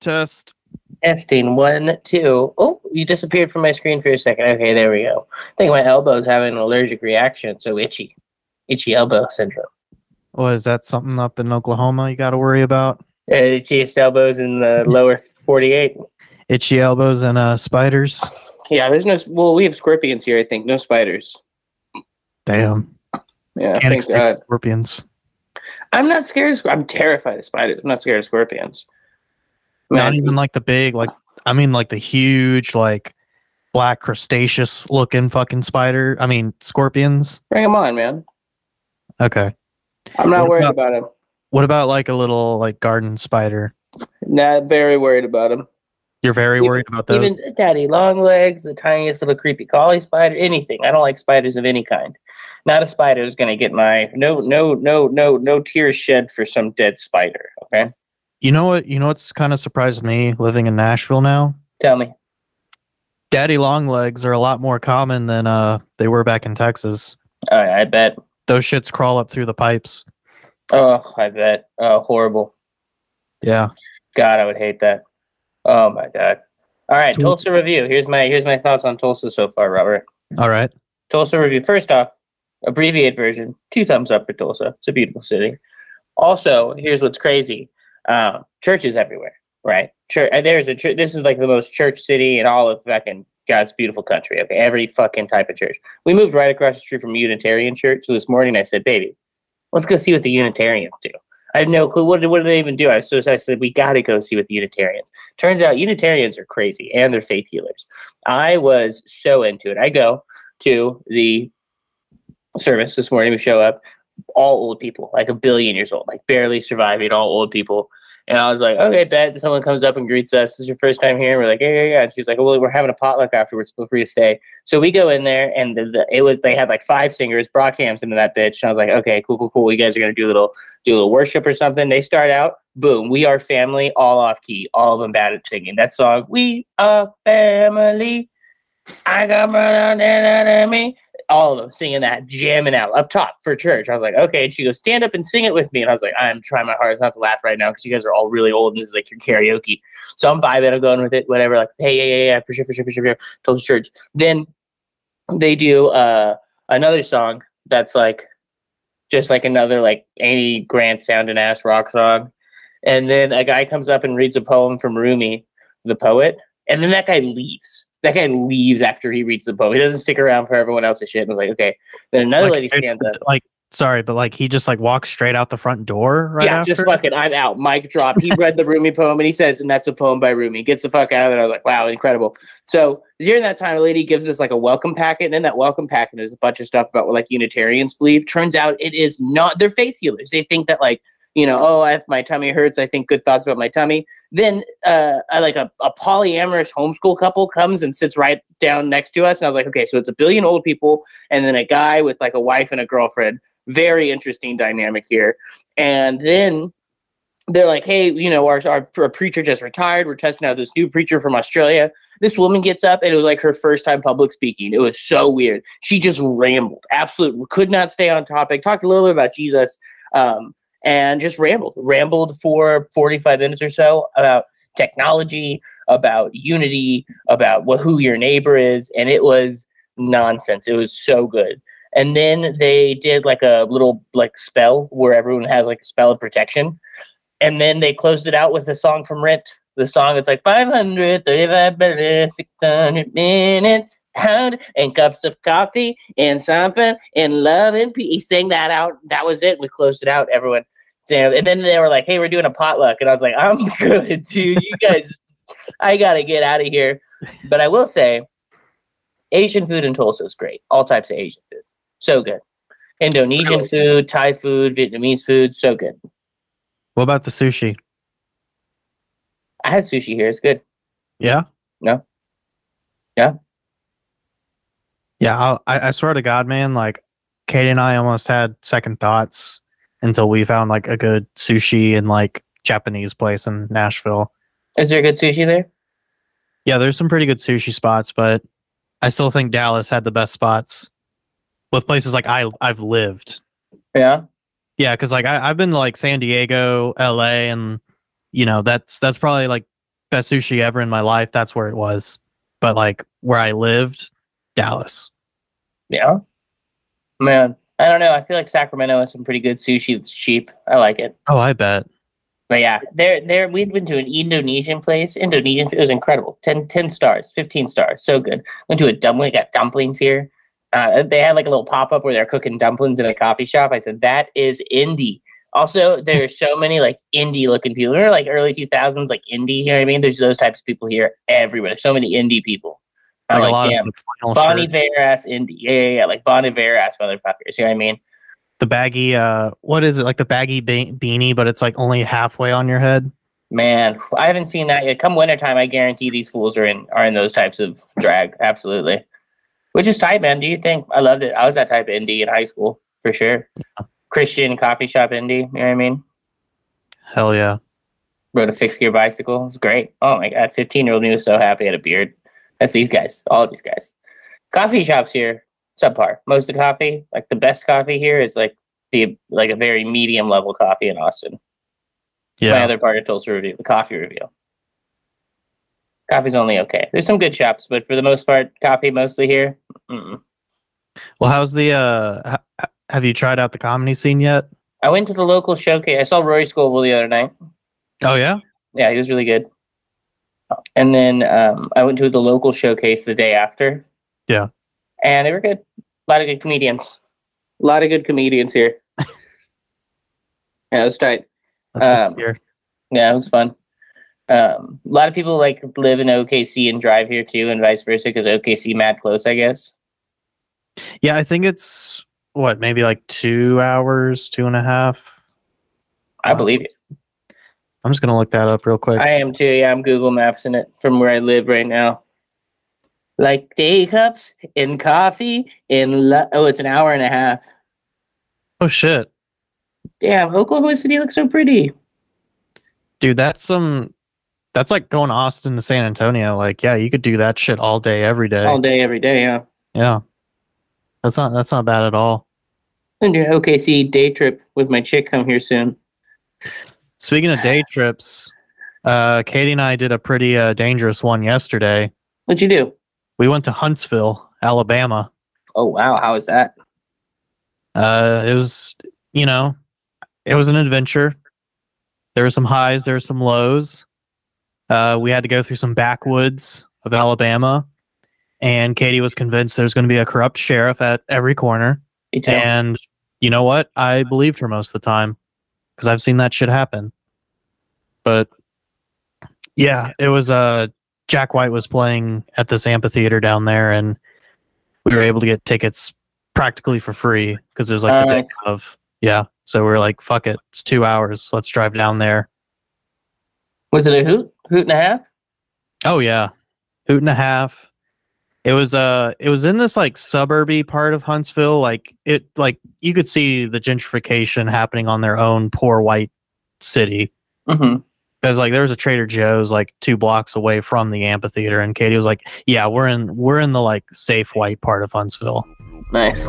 test. Testing one, two. Oh, you disappeared from my screen for a second. Okay, there we go. I think my elbow's having an allergic reaction, so itchy. Itchy elbow syndrome. Oh, is that? Something up in Oklahoma you got to worry about? Uh, itchiest elbows in the lower 48. Itchy elbows and uh spiders. Yeah, there's no. Well, we have scorpions here, I think. No spiders. Damn. Yeah, Can't thank escape God. scorpions. I'm not scared of. I'm terrified of spiders. I'm not scared of scorpions. Not even like the big, like I mean, like the huge, like black crustaceous looking fucking spider. I mean, scorpions. bring them on, man. Okay. I'm not What worried about- about them. What about like a little like garden spider? Not very worried about him. You're very Even- worried about those. Even daddy long legs, the tiniest little creepy collie spider, anything. I don't like spiders of any kind. Not a spider is gonna get my no no no no no tears shed for some dead spider. Okay, you know what? You know what's kind of surprised me living in Nashville now. tell me. Daddy long legs are a lot more common than uh they were back in Texas. I, I bet. Those shits crawl up through the pipes. Oh, I bet. Oh, horrible. Yeah. God, I would hate that. Oh my God. All right, Tulsa. Tulsa review. Here's my here's my thoughts on Tulsa so far, Robert. All right. Tulsa review. First off, abbreviated version. Two thumbs up for Tulsa. It's a beautiful city. Also, here's what's crazy: um, churches everywhere. Right? Church. There's a church. This is like the most church city in all of fucking God's beautiful country. Okay, every fucking type of church. We moved right across the street from a Unitarian church. So this morning I said, "Baby, let's go see what the Unitarians do." I have no clue. What, what do they even do? I, so I said, we got to go see what the Unitarians. Turns out Unitarians are crazy and they're faith healers. I was so into it. I go to the service this morning. We show up, all old people, like a billion years old, like barely surviving, all old people. And I was like, okay, bet. Someone comes up and greets us. This is your first time here. And we're like, yeah, yeah, yeah. And she's like, well, we're having a potluck afterwards. Feel free to stay. So we go in there, and the, the, it was they had like five singers, Brockham's into that bitch. And I was like, okay, cool, cool, cool. You guys are gonna do a little do a little worship or something. They start out, boom, we are family, all off key, all of them bad at singing. That song, we are family. I got brother than me. All of them singing that, jamming out up top for church. I was like, okay. And she goes, stand up and sing it with me. And I was like, I'm trying my hardest not to laugh right now because you guys are all really old and this is like your karaoke. So I'm vibing, I'm going with it, whatever. Like, hey, yeah, yeah, yeah, for sure, for sure, for sure, for sure. Told the church. Then they do uh, another song that's like just like another like 80 grand sounding ass rock song. And then a guy comes up and reads a poem from Rumi, the poet, and then that guy leaves. That guy leaves after he reads the poem. He doesn't stick around for everyone else's shit. And I was like, okay. Then another Like, lady stands up. Like, sorry, but like he just like walks straight out the front door right yeah, after. just fucking, I'm out. Mic drop. He read the Rumi poem and he says, and that's a poem by Rumi. Gets the fuck out of there. I was like, wow, incredible. So during that time, a lady gives us like a welcome packet, and in that welcome packet is a bunch of stuff about what like Unitarians believe. Turns out it is not. They're faith healers. They think that like you know, oh, if my tummy hurts, I think good thoughts about my tummy. Then uh, I, like a, a polyamorous homeschool couple comes and sits right down next to us, and I was like, okay, so it's a billion old people, and then a guy with like a wife and a girlfriend. Very interesting dynamic here. And then they're like, hey, you know, our, our, our preacher just retired. We're testing out this new preacher from Australia. This woman gets up and it was like her first time public speaking. It was so weird. She just rambled, absolutely could not stay on topic. Talked a little bit about Jesus um, and just rambled, rambled for 45 minutes or so about technology, about unity, about what, who your neighbor is. And it was nonsense. It was so good. And then they did like a little like spell where everyone has like a spell of protection and then they closed it out with a song from Rent. The song it's like 535 minutes, 600 minutes, out, and cups of coffee and something and love and peace. He sang that out. That was it. We closed it out. Everyone. Damn. And then they were like, "Hey, we're doing a potluck," and I was like, "I'm good, dude. You guys, I gotta get out of here." But I will say, Asian food in Tulsa is great. All types of Asian food, so good. Indonesian food, Thai food, Vietnamese food, so good. What about the sushi? I had sushi here. It's good. Yeah. No. Yeah. Yeah. I'll, I I swear to God, man. Like, Katie and I almost had second thoughts until we found like a good sushi and like Japanese place in Nashville. Is there good sushi there? Yeah, there's some pretty good sushi spots, but I still think Dallas had the best spots with places like I I've lived. Yeah. Yeah, because like I, I've been to like San Diego, LA, and you know that's that's probably like best sushi ever in my life. That's where it was. But like where I lived, Dallas. Yeah. Man, I don't know. I feel like Sacramento has some pretty good sushi that's cheap. I like it. Oh, I bet. But yeah, there, there. We'd been to an Indonesian place. Indonesian, it was incredible. 10, 10 stars, fifteen stars, so good. Went to a dumpling. Got dumplings here. Uh, they had like a little pop up where they're cooking dumplings in a coffee shop. I said that is indie. Also, there are so many like indie looking people. Remember, like early two thousands, like indie. You know what I mean? There's those types of people here everywhere. There's so many indie people. I'm Like, a like, lot damn, of Bon Iver ass indie. Yeah, yeah, yeah. Like Bon Iver ass motherfuckers. You know what I mean? the baggy uh what is it like the baggy be- beanie but it's like only halfway on your head Man, I haven't seen that yet. Come wintertime, I guarantee these fools are in are in those types of drag. Absolutely. Which is tight, man. Do you think I loved it? I was that type of indie in high school for sure. Christian coffee shop indie. You know what I mean? hell yeah Rode a fixed gear bicycle. It's great. Oh my god, fifteen year old me was so happy. I Had a beard. That's these guys. All these guys. Coffee shops here, subpar. Most of the coffee, like the best coffee here, is like the like a very medium level coffee in Austin. Yeah. My other part of Tulsa review, the coffee review. Coffee's only okay. There's some good shops, but for the most part, coffee mostly here. Mm-mm. well how's the uh ha- have you tried out the comedy scene yet I went to the local showcase. I saw Rory Scovel the other night. oh yeah Yeah, he was really good. And then um, I went to the local showcase the day after. Yeah. And they were good. A lot of good comedians. A lot of good comedians here. yeah, it was tight. Um. Yeah, it was fun. Um, a lot of people like live in OKC and drive here too, and vice versa, because OKC mad close, I guess. yeah i think it's what maybe like two hours two and a half I believe it. I'm just gonna look that up real quick I am too. Yeah, I'm Google Maps in it from where I live right now. Like day cups in coffee in lo- oh, it's an hour and a half. oh shit Damn, Oklahoma City looks so pretty. dude that's some that's like going Austin to San Antonio like yeah you could do that shit all day every day All day, every day. Yeah, yeah that's not that's not bad at all I'm doing OKC day trip with my chick. Come here soon. Speaking of day trips, uh, Katie and I did a pretty uh, dangerous one yesterday. What'd you do? We went to Huntsville, Alabama. Oh wow, how was that? Uh, it was, you know, it was an adventure. There were some highs, there were some lows. Uh, we had to go through some backwoods of Alabama, and Katie was convinced there's going to be a corrupt sheriff at every corner. And you know what? I believed her most of the time because I've seen that shit happen. But yeah, it was uh Jack White was playing at this amphitheater down there, and we were able to get tickets practically for free because it was like the day of. Yeah, so we are like, "Fuck it, it's two hours. Let's drive down there." Was it a hoot? Hoot and a half? Oh yeah, hoot and a half. It was uh it was in this like suburby part of Huntsville. Like it like you could see the gentrification happening on their own poor white city. Mm-hmm. Because like there was a Trader Joe's like two blocks away from the amphitheater, and Katie was like, "Yeah, we're in we're in the like safe white part of Huntsville." Nice.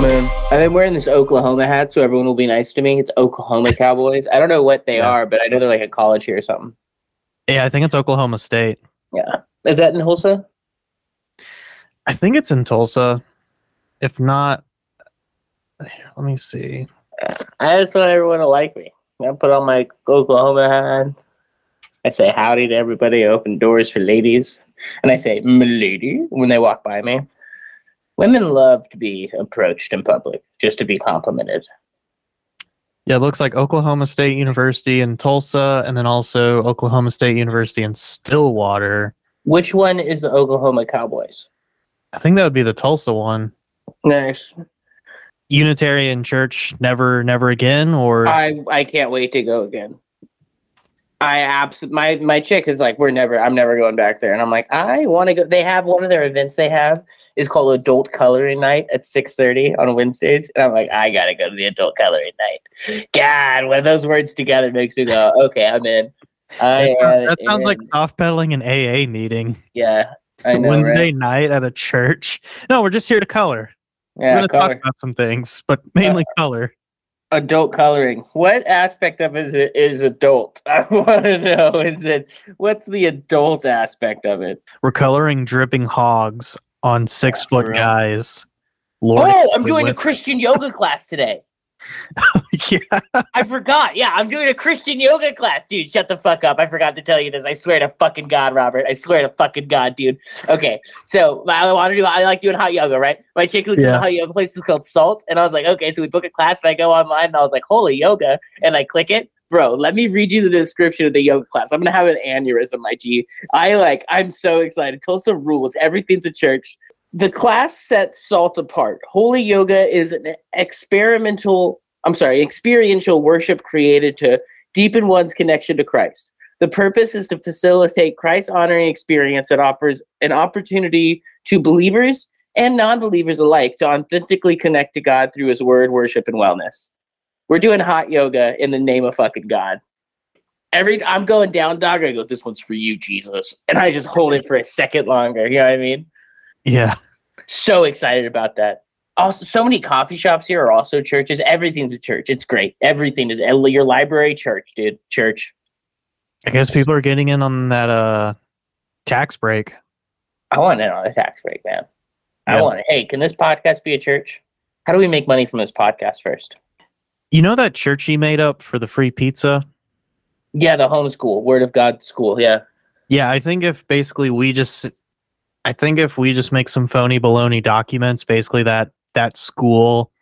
Man, I've been wearing this Oklahoma hat, so everyone will be nice to me. It's Oklahoma Cowboys. I don't know what they Yeah. are, but I know they're like a college here or something. Yeah, I think it's Oklahoma State. Yeah. Is that in Tulsa? I think it's in Tulsa. If not, here, let me see. I just want everyone to like me. I put on my Oklahoma hat. I say howdy to everybody. I open doors for ladies. And I say, milady, when they walk by me. Women love to be approached in public, just to be complimented. Yeah, it looks like Oklahoma State University in Tulsa, and then also Oklahoma State University in Stillwater. Which one is the Oklahoma Cowboys? I think that would be the Tulsa one. Nice. Unitarian Church, never, never again, or I I can't wait to go again. I abs my my chick is like, we're never, I'm never going back there, and I'm like, I want to go. They have one of their events. They have is called Adult Coloring Night at six thirty on Wednesdays, and I'm like, I gotta go to the Adult Coloring Night. God, when those words together makes me go, okay, I'm in. I, That uh, sounds- that sounds like in. soft pedaling an AA meeting. yeah, I know, Wednesday right? night at a church. No, we're just here to color. we're Yeah, gonna color. talk about some things, but mainly color. Adult coloring. What aspect of it is, is adult? I want to know. Is it what's the adult aspect of it? We're coloring dripping hogs on six foot guys. Lord, Oh, I'm doing a Christian yoga class today. yeah. I forgot. Yeah, I'm doing a Christian yoga class, dude. Shut the fuck up. I forgot to tell you this. I swear to fucking God, Robert. I swear to fucking God, dude. Okay, so I want to do. I like doing hot yoga, right? My chick at Yeah. hot yoga place is called Salt, and I was like, okay. So we book a class, and I go online, and I was like, holy yoga, and I click it. Bro, let me read you the description of the yoga class. I'm gonna have an aneurysm, my G. I like. I'm so excited. Tulsa rules. Everything's a church. The class sets Salt apart. Holy yoga is an experimental. I'm sorry, experiential worship created to deepen one's connection to Christ. The purpose is to facilitate Christ honoring experience that offers an opportunity to believers and non believers alike to authentically connect to God through his word, worship, and wellness. We're doing hot yoga in the name of fucking God. Every I'm going down dog, I go, this one's for you, Jesus. And I just hold it for a second longer. You know what I mean? Yeah. So excited about that. Also, so many coffee shops here are also churches. Everything's a church. It's great. Everything is your library, church, dude. Church. I guess people are getting in on that uh tax break. I want in on a tax break, man. I want it. Hey, can this podcast be a church? How do we make money from this podcast first? You know that church he made up for the free pizza? Yeah, the homeschool, Word of God school. Yeah. Yeah, I think if basically we just I think if we just make some phony baloney documents, basically that that school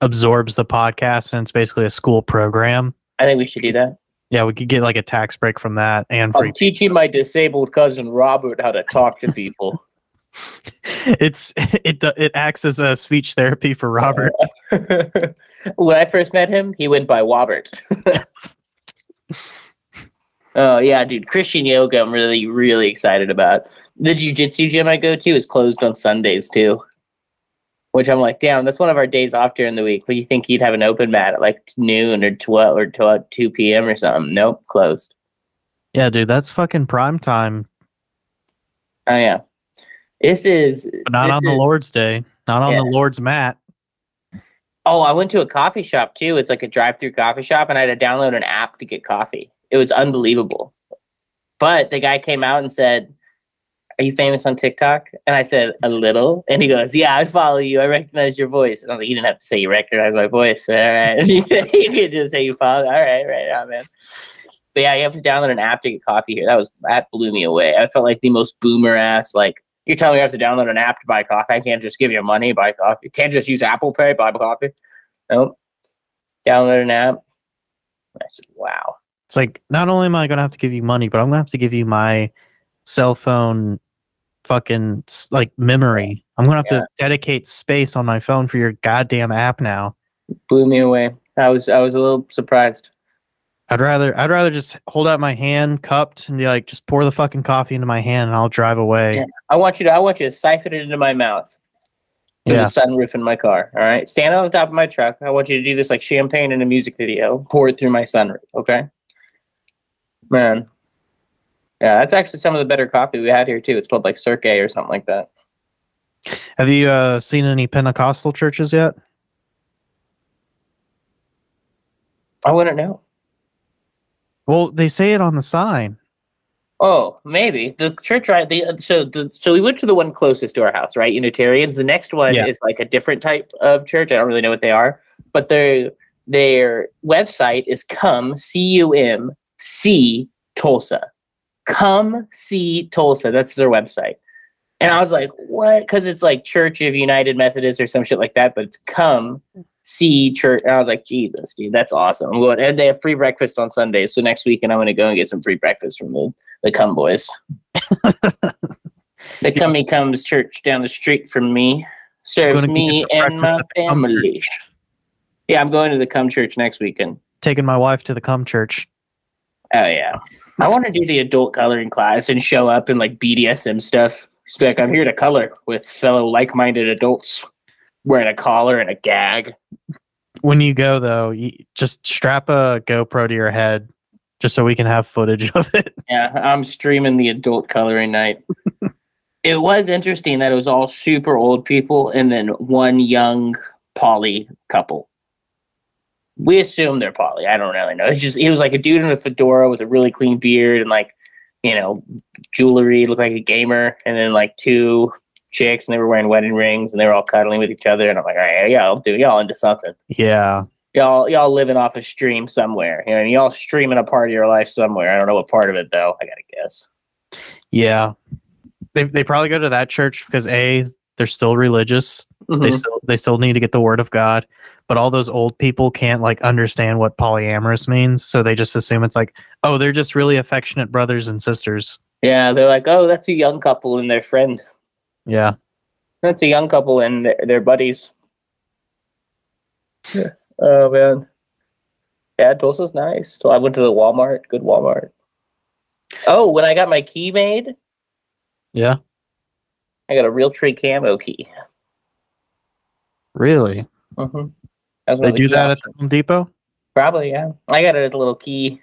absorbs the podcast and it's basically a school program. I think we should do that. Yeah, we could get like a tax break from that and free I'm teaching my disabled cousin Robert how to talk to people. it's it it acts as a speech therapy for Robert. when I first met him, he went by Wobbert. oh yeah, dude, Christian yoga. I'm really, really excited about. The jujitsu gym I go to is closed on Sundays too, which I'm like, damn, that's one of our days off during the week. But you think you'd have an open mat at like noon or twelve or 12, 2 p.m. or something? Nope, closed. Yeah, dude, that's fucking prime time, Oh yeah, this is but not on the is- Lord's day, not on the Lord's mat. Oh, I went to a coffee shop too. It's like a drive-through coffee shop, and I had to download an app to get coffee. It was unbelievable. But the guy came out and said, "Are you famous on TikTok?" And I said, "A little." And he goes, "Yeah, I follow you. I recognize your voice." And I was like, "You didn't have to say you recognize my voice, but all right. you could just say you follow. All right, right on, man." But yeah, you have to download an app to get coffee here. That was that blew me away. I felt like the most boomer ass like. You're telling me I have to download an app to buy coffee. I can't just give you money, buy coffee. You can't just use Apple Pay, buy coffee. Nope. Download an app. I said, wow. It's like not only am I gonna have to give you money, but I'm gonna have to give you my cell phone fucking like memory. I'm gonna have Yeah. to dedicate space on my phone for your goddamn app now. Blew me away. I was I was a little surprised. I'd rather I'd rather just hold out my hand cupped and be like, just pour the fucking coffee into my hand and I'll drive away. Yeah. I want you to I want you to siphon it into my mouth. Through Yeah. the sunroof in my car. All right. Stand on the top of my truck. I want you to do this like champagne in a music video. Pour it through my sunroof. Okay. Man. Yeah, that's actually some of the better coffee we had here too. It's called like Cirque or something like that. Have you uh, seen any Pentecostal churches yet? I wouldn't know. Well, they say it on the sign. Oh, maybe the church right. The so the so we went to the one closest to our house, right? Unitarians. The next one Yeah. is like a different type of church. I don't really know what they are, but their their website is come c u m c Tulsa. Come see Tulsa. That's their website. And I was like, what? Because it's like Church of United Methodist or some shit like that, but it's come see church. And I was like, Jesus, dude, that's awesome. I'm going, and they have free breakfast on Sundays. So next weekend, I'm going to go and get some free breakfast from the, the Come Boys. the Cummy Comes church down the street from me serves me and my breakfast at the Come family. Yeah, I'm going to the Come Church next weekend. Taking my wife to the Come church. Oh yeah. I want to do the adult coloring class and show up in like BDSM stuff. Just be like, I'm here to color with fellow like-minded adults, wearing a collar and a gag. When you go though, you just strap a GoPro to your head, just so we can have footage of it. Yeah, I'm streaming the adult coloring night. it was interesting that it was all super old people and then one young poly couple. We assume they're poly. I don't really know. It's just he was like a dude in a fedora with a really clean beard and like, you know, jewelry, looked like a gamer, and then like two chicks and they were wearing wedding rings and they were all cuddling with each other. And I'm like, all right, y'all do y'all into something. Yeah, Y'all y'all living off a stream somewhere. You know, y'all streaming a part of your life somewhere. I don't know what part of it though. I gotta guess. yeah. They they probably go to that church because a they're still religious. They Mhm. still they still need to get the word of God. But all those old people can't like understand what polyamorous means, so they just assume it's like, oh, they're just really affectionate brothers and sisters. Yeah, they're like, oh, that's a young couple and their friend. Yeah. That's a young couple and their, their buddies. Oh man. Yeah, Tulsa's nice. So I went to the Walmart, good Walmart. Oh, when I got my key made, Yeah. I got a Realtree camo key. Really? Mm-hmm. They the do that at the Home Depot? Probably, yeah. I got it at the little key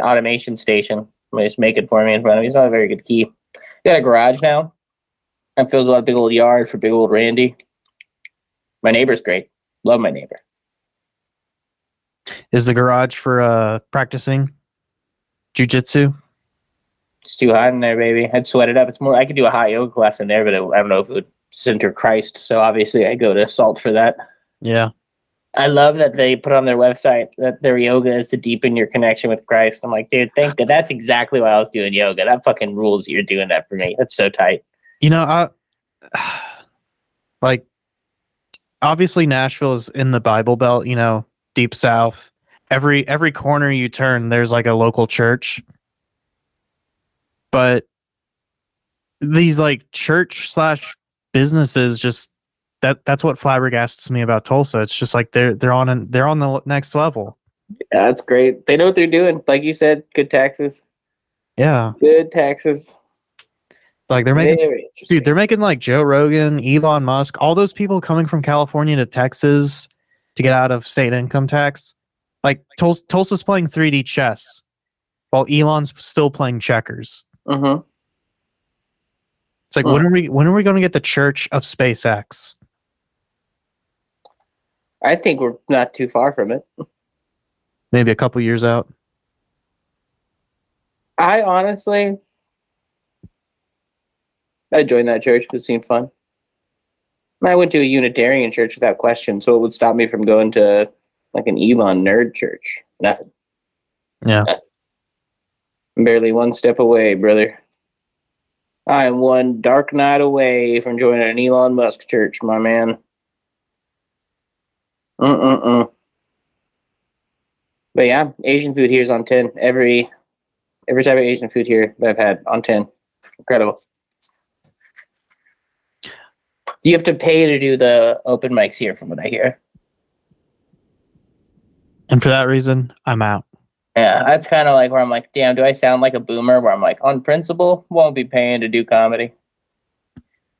automation station. They just make it for me in front of me. It's not a very good key. Got a garage now. And fills a lot of big old yard for big old Randy. My neighbor's great. Love my neighbor. Is the garage for uh practicing jujitsu? It's too hot in there, baby. I'd sweat it up. It's more. I could do a hot yoga class in there, but I don't know if it would center Christ. So obviously, I go to Salt for that. Yeah. I love that they put on their website that their yoga is to deepen your connection with Christ. I'm like, dude, thank God. That's exactly why I was doing yoga. That fucking rules. You're doing that for me. That's so tight. You know, I like obviously Nashville is in the Bible Belt, you know, deep south. Every every corner you turn there's like a local church. But these like church slash businesses just that that's what flabbergasts me about Tulsa. It's just like they're they're on an, they're on the next level. Yeah, that's great. They know what they're doing. Like you said, good taxes. Yeah. Good taxes. Like they're making. Dude, they're making like Joe Rogan, Elon Musk, all those people coming from California to Texas to get out of state income tax. Like Tul- Tulsa's playing 3D chess while Elon's still playing checkers. Mhm. It's like when are we when are we going to get the church of SpaceX? I think we're not too far from it. Maybe a couple years out. I honestly, I joined that church. It seemed fun. I went to a Unitarian church without question, so it would stop me from going to like an Elon nerd church. Nothing. Yeah. I'm barely one step away, brother. I am one dark night away from joining an Elon Musk church, my man. Mm-mm-mm. But yeah, Asian food here is on 10. Every every type of Asian food here that I've had on 10. Incredible. You have to pay to do the open mics here, from what I hear. And for that reason, I'm out. Yeah, that's kind of like where I'm like, damn, do I sound like a boomer? Where I'm like, on principle, won't be paying to do comedy.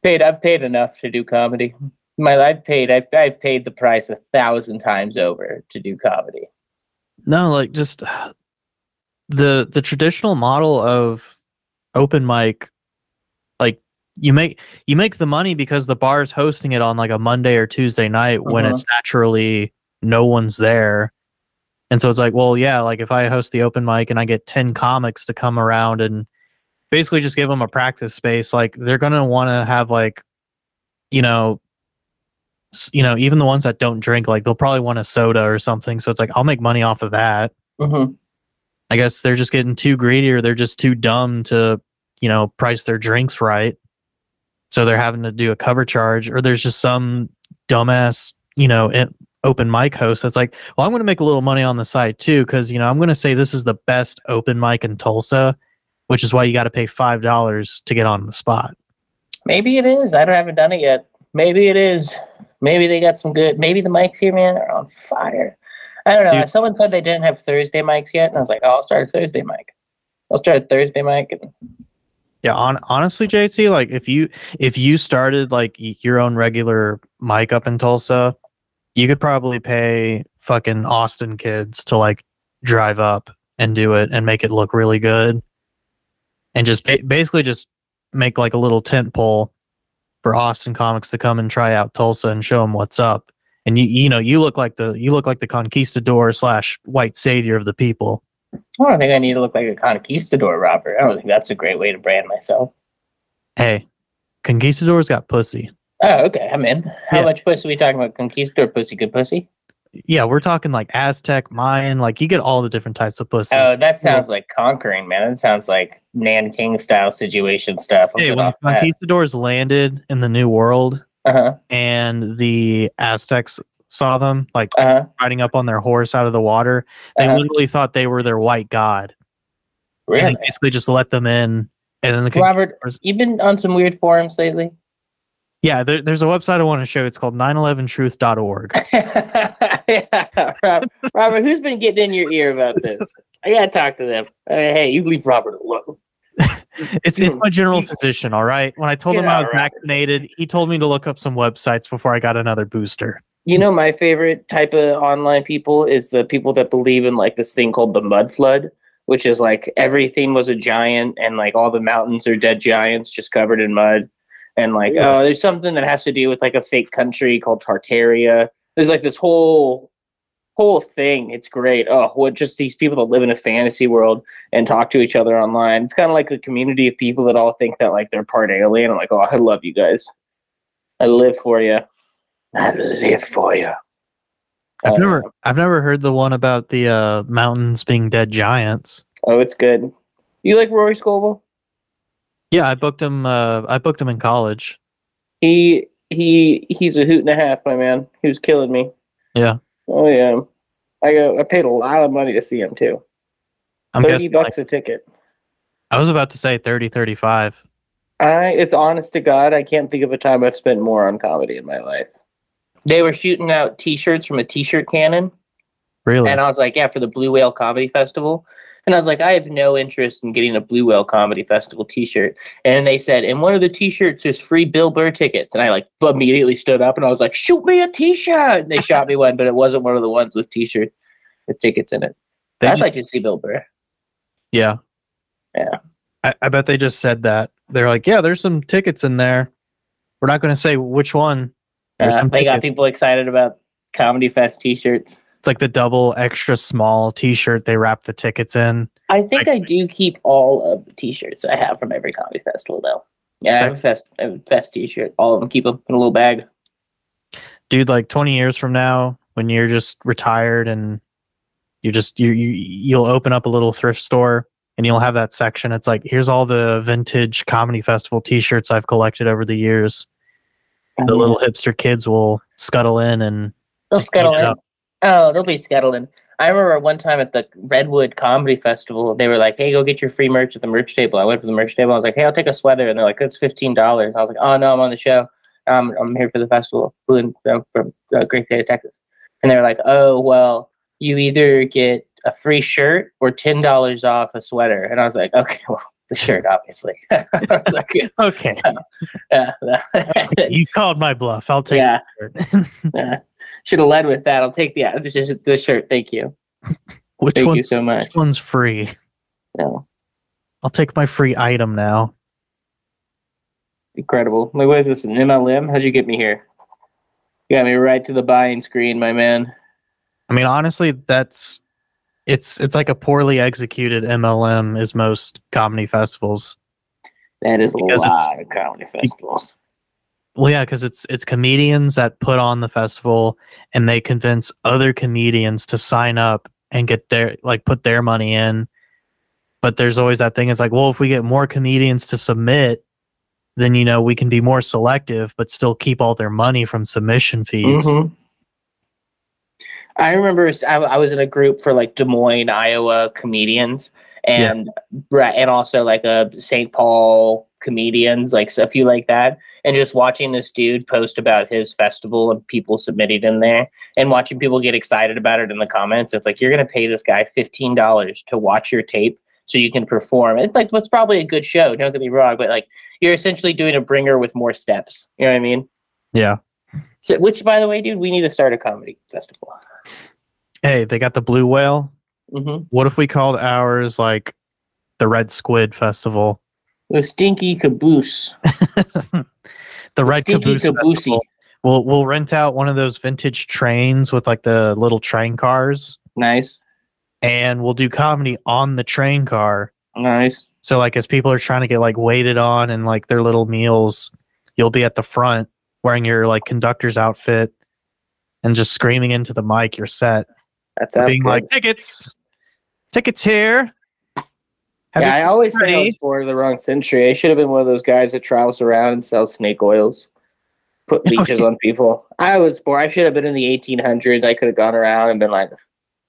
Paid, I've paid enough to do comedy. My, I've paid, I've, I've paid the price a thousand times over to do comedy. No, like just the the traditional model of open mic like you make you make the money because the bar's hosting it on like a Monday or Tuesday night when Mhm. it's naturally no one's there. And so it's like, well, yeah, like if I host the open mic and I get 10 comics to come around and basically just give them a practice space, like they're going to want to have like you know you know, even the ones that don't drink like they'll probably want a soda or something. So it's like I'll make money off of that. Mm-hmm. I guess they're just getting too greedy or they're just too dumb to, you know, price their drinks right. So they're having to do a cover charge or there's just some dumbass, you know, open mic host that's like, well, I'm going to make a little money on the side too because, you know, I'm going to say this is the best open mic in Tulsa, which is why you got to pay $5 to get on the spot. Maybe it is. I don't haven't done it yet. Maybe it is. Maybe they got some good. Maybe the mics here, man, are on fire. I don't know. Dude. Someone said they didn't have Thursday mics yet, and I was like, oh, I'll start a Thursday mic. I'll start a Thursday mic. And Yeah, on, honestly, JT, like if you if you started like your own regular mic up in Tulsa, you could probably pay fucking Austin kids to like drive up and do it and make it look really good, and just ba- basically just make like a little tent pole for Austin comics to come and try out Tulsa and show them what's up. And you you know you look like the you look like the conquistador slash white savior of the people. I don't think I need to look like a conquistador, Robert. I don't think that's a great way to brand myself. Hey, conquistadors got pussy. Oh, okay. I'm in. How Yeah. much pussy are we talking about? Conquistador pussy, good pussy? Yeah, we're talking like Aztec, Mayan, like you get all the different types of pussy. Oh, that sounds like conquering, man. That sounds like Nanking style situation stuff. hey, when the conquistadors landed in the New World Uh huh. and the Aztecs saw them like Uh huh. riding up on their horse out of the water, they Uh-huh. literally thought they were their white god. And Really? they basically just let them in. And then the Robert, you've been on some weird forums lately. Yeah, there, there's a website I want to show. It's called 911truth.org. yeah, Rob- Robert, who's been getting in your ear about this? I gotta talk to them. Uh, hey, you leave Robert alone. It's it's my general physician, all right. When I told Get him I was Robert. vaccinated, he told me to look up some websites before I got another booster. You know, my favorite type of online people is the people that believe in like this thing called the mud flood, which is like everything was a giant and like all the mountains are dead giants just covered in mud. And like, Yeah. oh, there's something that has to do with like a fake country called Tartaria. There's like this whole whole thing. It's great. Oh, what just these people that live in a fantasy world and talk to each other online. It's kind of like a community of people that all think that like they're part alien. I'm like, oh, I love you guys. I live for you. I live for you. I've Uh, never I've never heard the one about the uh, mountains being dead giants. Oh, it's good. You like Rory Scovel? Yeah, I booked him. Uh, I booked him in college. He he he's a hoot and a half, my man. He was killing me. Yeah. Oh yeah. I got I paid a lot of money to see him too. I'm Thirty bucks like- a ticket. I was about to say 30, 35. I it's honest to God, I can't think of a time I've spent more on comedy in my life. They were shooting out T-shirts from a T-shirt cannon, Really? and I was like, "Yeah, for the Blue Whale Comedy Festival." And I was like, "I have no interest in getting a Blue Whale Comedy Festival T-shirt." And they said, "And one of the T-shirts is free Bill Burr tickets." And I like immediately stood up and I was like, "Shoot me a T-shirt!" And they shot me one, but it wasn't one of the ones with T-shirt with tickets in it. They I'd like to see Bill Burr. yeah. Yeah. I, I bet they just said that. They're like, yeah, there's some tickets in there. We're not going to say which one. Uh, they got people excited about Comedy Fest T-shirts. It's like the double extra small T-shirt they wrap the tickets in. I think I- I do keep all of the T-shirts I have from every comedy festival, though. Yeah, I have a fest, I have a fest T-shirt. All of them, keep them in a little bag. dude like 20 years from now when you're just retired and you just you, you you'll open up a little thrift store and you'll have that section it's like here's all the vintage comedy festival t-shirts i've collected over the years the oh, little hipster kids will scuttle in and they'll scuttle in. Oh, they'll be scuttling. I remember one time at the Redwood Comedy Festival, they were like, "Hey, go get your free merch at the merch table." I went to the merch table. I was like, "Hey, I'll take a sweater," and they're like, "It's fifteen dollars." I was like, "Oh no, I'm on the show. Um, I'm here for the festival. Flew from, from uh, Great State of Texas." And they were like, "Oh well, you either get a free shirt or ten dollars off a sweater." And I was like, "Okay, well, the shirt, obviously." I was like, okay yeah, you called my bluff i'll take yeah. the shirt. yeah. Should have led with that. I'll take the the, the shirt. Thank you. which Thank you so much. which one's free No. i'll take my free item now Incredible. Like, what is this? An MLM? How'd you get me here? You got me right to the buying screen, my man. i mean honestly that's it's it's like a poorly executed mlm is most comedy festivals That is a Because it's- lot of comedy festivals. Well, yeah, because it's it's comedians that put on the festival, and they convince other comedians to sign up and get their like put their money in. But there's always that thing. It's like, well, if we get more comedians to submit, then you know we can be more selective, but still keep all their money from submission fees. Mhm. I remember I was in a group for like Des Moines, Iowa comedians, and Bra- and also like a St. Paul comedians, like a few like that, and just watching this dude post about his festival and people submitting in there, and watching people get excited about it in the comments. It's like you're gonna pay this guy fifteen dollars to watch your tape so you can perform. It's like what's probably a good show. Don't get me wrong, but like you're essentially doing a bringer with more steps. You know what I mean? Yeah. So, which, by the way, dude, we need to start a comedy festival. Hey, they got the blue whale. hmm What if we called ours like the Red Squid Festival? The stinky caboose. the Red stinky Caboose caboosey. We'll we'll rent out one of those vintage trains with like the little train cars, Nice, and we'll do comedy on the train car. nice. So like as people are trying to get like waited on and like their little meals, you'll be at the front wearing your like conductor's outfit and just screaming into the mic your set, That sounds being good. like tickets, tickets here. Have yeah, I always say I was born of the wrong century. I should have been one of those guys that travels around and sells snake oils, put leeches on people. I was born. I should have been in the 1800s. I could have gone around and been like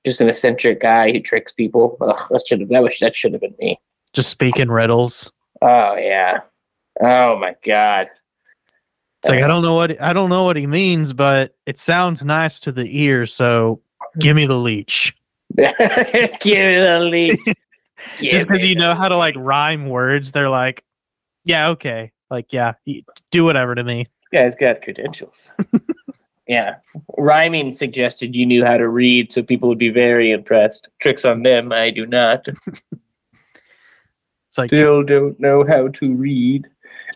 just an eccentric guy who tricks people. Ugh, that should have. That was. That should have been me. just speaking riddles. Oh yeah. Oh my god. It's like uh, I don't know what I don't know what he means, but it sounds nice to the ear. So give me the leech. Give it a leak. Just because you know how to like rhyme words, they're like, yeah, okay, like yeah, do whatever to me. This guy's got credentials. yeah. Rhyming suggested you knew how to read, so people would be very impressed. Tricks on them, I do not. It's like Still don't know how to read.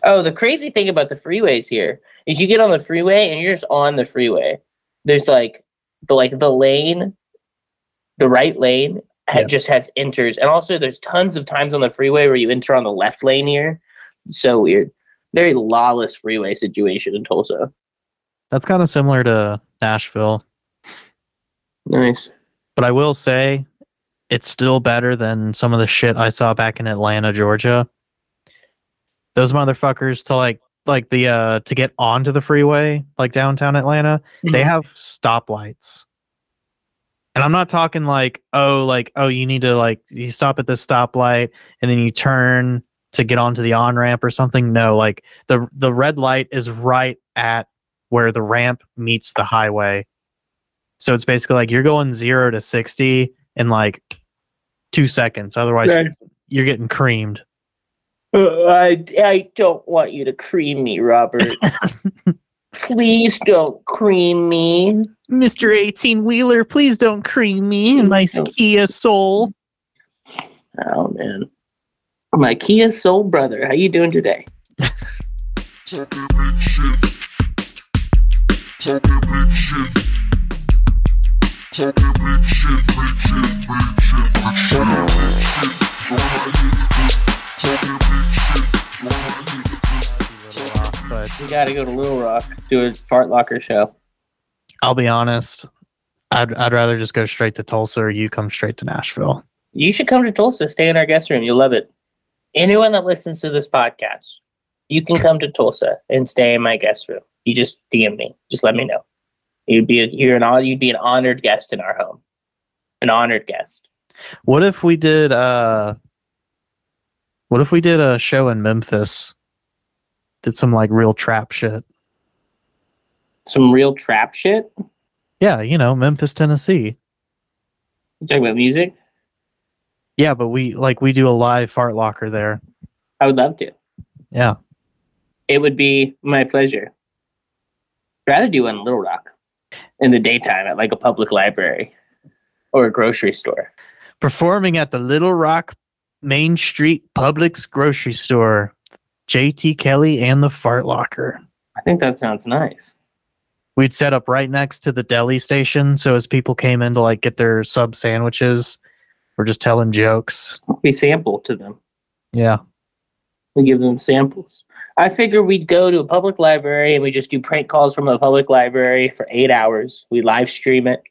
Oh, the crazy thing about the freeways here is you get on the freeway and you're just on the freeway. There's like the like the lane, the right lane Yeah. just has enters, and also there's tons of times on the freeway where you enter on the left lane here. so weird. Very lawless freeway situation in Tulsa. that's kind of similar to Nashville, Nice. but I will say it's still better than some of the shit I saw back in Atlanta, Georgia. Those motherfuckers to like like the uh to get onto the freeway, like downtown Atlanta, they have stoplights. And I'm not talking like, oh, like, oh, you need to like you stop at this stoplight and then you turn to get onto the on ramp or something. No, like the the red light is right at where the ramp meets the highway. So it's basically like you're going zero to sixty in like two seconds. Otherwise, Nice. you're getting creamed. Uh, I, I don't want you to cream me, Robert. Please don't cream me. Mr. 18 wheeler, please don't cream me in my No. Kia Soul. Oh man. My Kia Soul brother, how you doing today? Talking big shit. Talking big shit. Talking big shit, big shit, big shit, big shit. Talking big shit. We gotta go to Little Rock, do a fart locker show. I'll be honest, I'd I'd rather just go straight to Tulsa or you come straight to Nashville. You should come to Tulsa, stay in our guest room. You'll love it. Anyone that listens to this podcast, you can come to Tulsa and stay in my guest room. You just DM me. Just let me know. You'd be a, you're an you'd be an honored guest in our home. An honored guest. What if we did uh what if we did a show in Memphis? Did some like real trap shit. Some real trap shit. Yeah, you know, Memphis, Tennessee. You talking about music? Yeah, but we like we do a live fart locker there. I would love to. Yeah. It would be my pleasure. I'd rather do one in Little Rock in the daytime at like a public library or a grocery store. Performing at the Little Rock Main Street Publix grocery store. JT Kelly and the Fart Locker. I think that sounds nice. We'd set up right next to the deli station. So as people came in to like get their sub sandwiches, we're just telling jokes. We sample to them. Yeah. We give them samples. I figure we'd go to a public library and we just do prank calls from a public library for eight hours. We live stream it.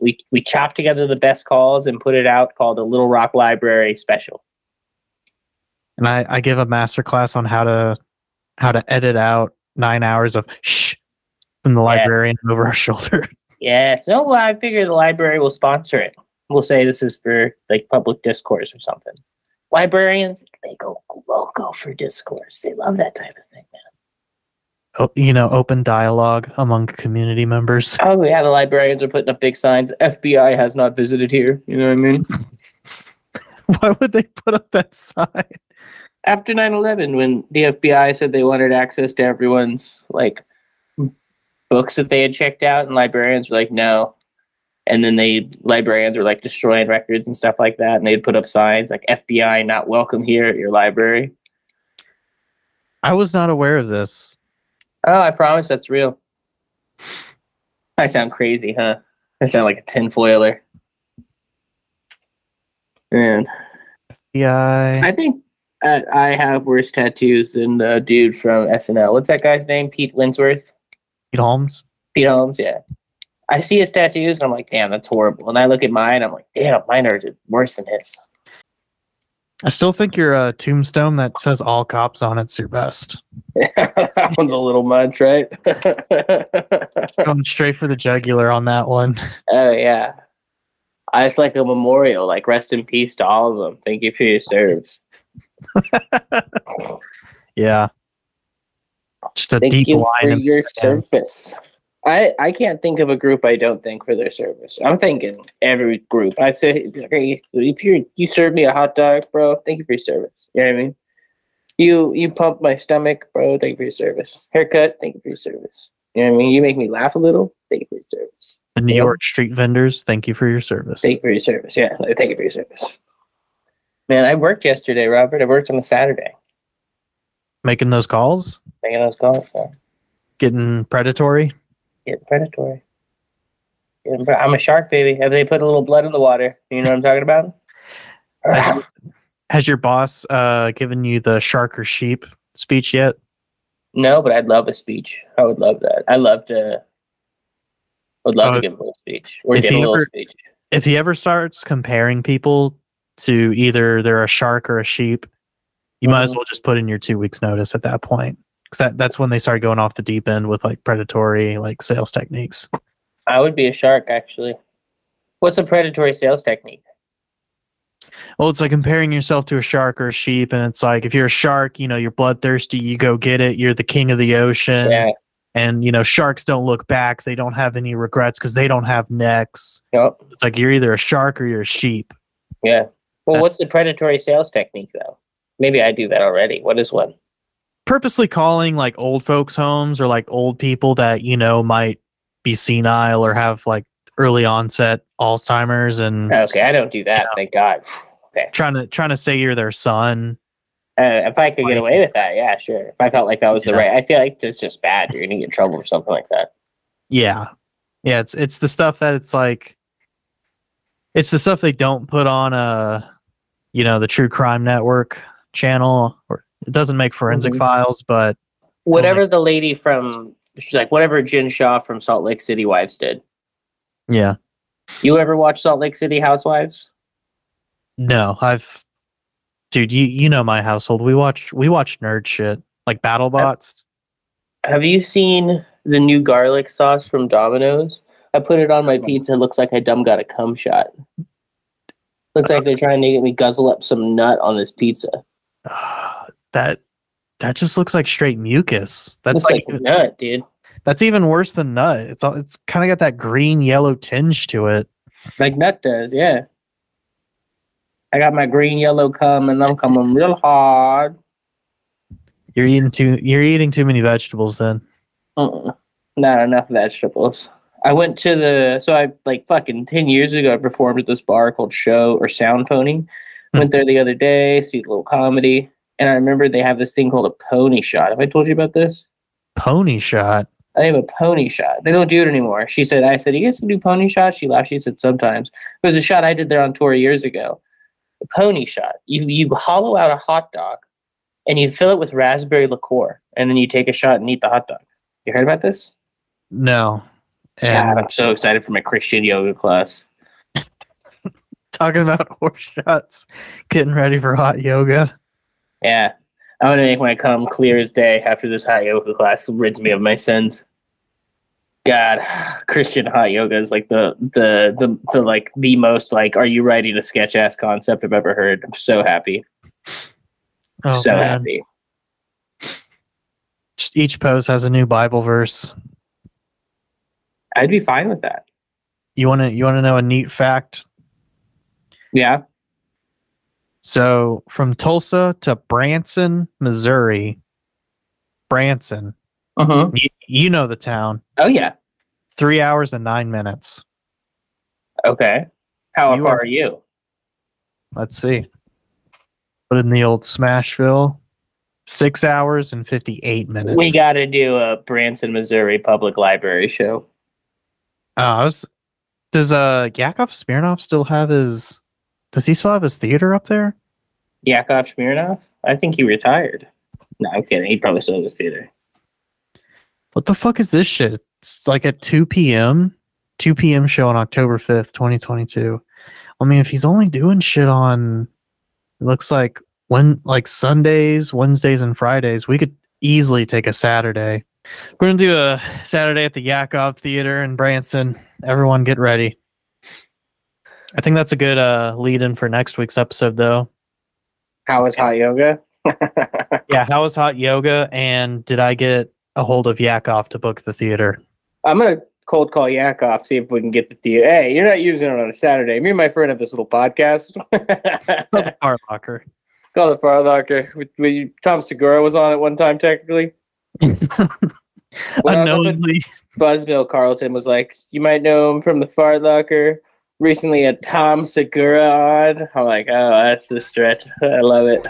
We we chop together the best calls and put it out called a Little Rock Library special. And I, I give a master class on how to how to edit out nine hours of shh from the Yes. librarian over our shoulder. Yeah. So I figure the library will sponsor it. We'll say this is for like public discourse or something. Librarians, they go loco for discourse. They love that type of thing, man. Oh, you know, open dialogue among community members. Oh yeah, the librarians are putting up big signs. FBI has not visited here. You know what I mean? Why would they put up that sign? After 9-11, when the FBI said they wanted access to everyone's like books that they had checked out, and librarians were like, no. And then they librarians were like destroying records and stuff like that, and they'd put up signs like FBI not welcome here at your library. I was not aware of this. Oh, I promise that's real. I sound crazy, huh? I sound like a tinfoiler. Man, Yeah, I think I have worse tattoos than the dude from SNL. What's that guy's name? Pete Winsworth? Pete Holmes. Pete Holmes, yeah. I see his tattoos and I'm like, damn, that's horrible. And I look at mine, I'm like, damn, mine are worse than his. I still think your uh, tombstone that says "all cops" on it's your best. that one's a little much, right? Going straight for the jugular on that one. oh yeah. I it's like a memorial, like rest in peace to all of them. Thank you for your service. yeah, just a Thank deep you line for your service. I, I can't think of a group I don't thank for their service. I'm thinking every group. I'd say okay, if you you serve me a hot dog, bro, thank you for your service. You know what I mean? You you pump my stomach, bro, thank you for your service. Haircut, thank you for your service. You know what I mean? You make me laugh a little, thank you for your service. The New. York street vendors, thank you for your service. Thank you for your service. Yeah, thank you for your service. Man, I worked yesterday, Robert. I worked on a Saturday. Making those calls, Making those calls. So. getting predatory. Getting predatory. Getting pre- I'm a shark, baby. Have they put a little blood in the water? You know what I'm talking about? Has, has your boss uh, given you the shark or sheep speech yet? no, but I'd love a speech. I would love that. I love to. Would love Uh, to give a little speech or get a little ever- speech. If he ever starts comparing people to either they're a shark or a sheep, you might as Mhm. well just put in your two weeks notice at that point. Because that, that's when they start going off the deep end with like predatory like sales techniques. I would be a shark, actually. What's a predatory sales technique? Well, it's like comparing yourself to a shark or a sheep, and it's like if you're a shark, you know, you're bloodthirsty, you go get it, you're the king of the ocean. Yeah. And you know, sharks don't look back, they don't have any regrets because they don't have necks. Yep. It's like you're either a shark or you're a sheep. Yeah. Well, That's- what's the predatory sales technique, though? Maybe I do that already. What is one? Purposely calling like old folks' homes or like old people that, you know, might be senile or have like early onset Alzheimer's and Okay, I don't do that. Thank God. Okay. trying to trying to say you're their son. Uh, if I could get away with that, yeah, sure. If I felt like that was the right, I feel like it's just bad. You're gonna get in trouble or something like that. Yeah. Yeah, it's it's the stuff that it's like it's the stuff they don't put on a you know, the true crime network channel or it doesn't make forensic Mhm. files, but Whatever the lady from, she's like, whatever Jen Shah from Salt Lake City Wives did. yeah. You ever watch Salt Lake City Housewives? No, I've dude, you you know my household. We watch we watch nerd shit. Like BattleBots. Have you seen the new garlic sauce from Domino's? I put it on my pizza. It looks like I dumb got a cum shot. Looks like uh, they're trying to get me guzzle up some nut on this pizza. that that just looks like straight mucus. That's like, like nut, dude. that's even worse than nut. It's all it's kind of got that green yellow tinge to it. Like nut does, yeah. I got my green yellow cum and I'm coming real hard. You're eating too you're eating too many vegetables then. Mm-mm. Not enough vegetables. I went to the so I like fucking ten years ago. I performed at this bar called Show or Sound Pony. Hmm. Went there the other day, see a little comedy, and I remember they have this thing called a pony shot. Have I told you about this? Pony shot. They have a pony shot. They don't do it anymore. She said, I said, you guys can do pony shots? She laughed. She said, sometimes. It was a shot I did there on tour years ago. A pony shot. You you hollow out a hot dog and you fill it with raspberry liqueur, and then you take a shot and eat the hot dog. You heard about this? No. God, I'm so excited for my Christian yoga class. talking about horse shots, getting ready for hot yoga. Yeah. I'm gonna make my come clear as day after this hot yoga class rids me of my sins. God, Christian hot yoga is like the the the the like the most like are you writing a sketch ass concept I've ever heard. I'm so happy. Oh, so man. happy. Just each pose has a new Bible verse. I'd be fine with that. You want to you want to know a neat fact? Yeah. So from Tulsa to Branson, Missouri, Branson, Uh-huh. you, you know the town. Oh yeah. Three hours and nine minutes. Okay. How You far are- are you? Let's see. Put in the old Smashville. Six hours and fifty-eight minutes. We got to do a Branson, Missouri Public Library show. Oh, I was. Does uh Yakov Smirnoff still have his? Does he still have his theater up there? Yakov Smirnoff? I think he retired. No, I'm kidding. He probably still has his theater. What the fuck is this shit? It's like at two p.m. Two p.m. show on October fifth, twenty twenty-two. I mean, if he's only doing shit on, it looks like when like Sundays, Wednesdays, and Fridays, we could easily take a Saturday. We're gonna do a Saturday at the Yakov Theater in Branson. Everyone, get ready. I think that's a good uh, lead in for next week's episode, though. How was hot yoga? Yeah, how was hot yoga? And did I get a hold of Yakov to book the theater? I'm gonna cold call Yakov, see if we can get the theater. Hey, you're not using it on a Saturday. Me and my friend have this little podcast. Art Locker. Call it Farlocker. We, we, Tom Segura was on it one time, technically. When I was Unknowingly, Buzzbill Carlton was like, you might know him from the Fart Locker. Recently, a Tom Segura on. I'm like, oh, that's a stretch. I love it.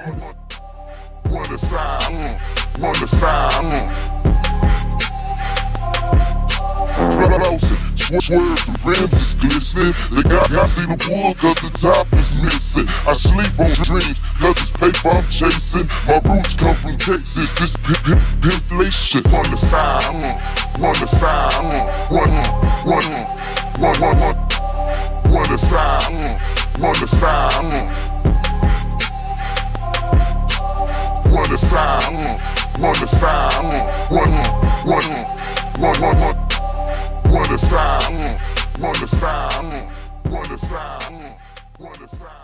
Run mm, the rims is glistening. They got, got see the wood cause the top is missing. I sleep on dreams cause it's paper I'm chasing. My roots come from Texas, this pimp, pimp, pimpflation. Run the side, mm, run the side, mm, run, run, run, run, run. Run the side, mm, run the side, mm. Run the side, mm, run the side, mm, run, run, run, run, run. Run the side, the side, the side, the side.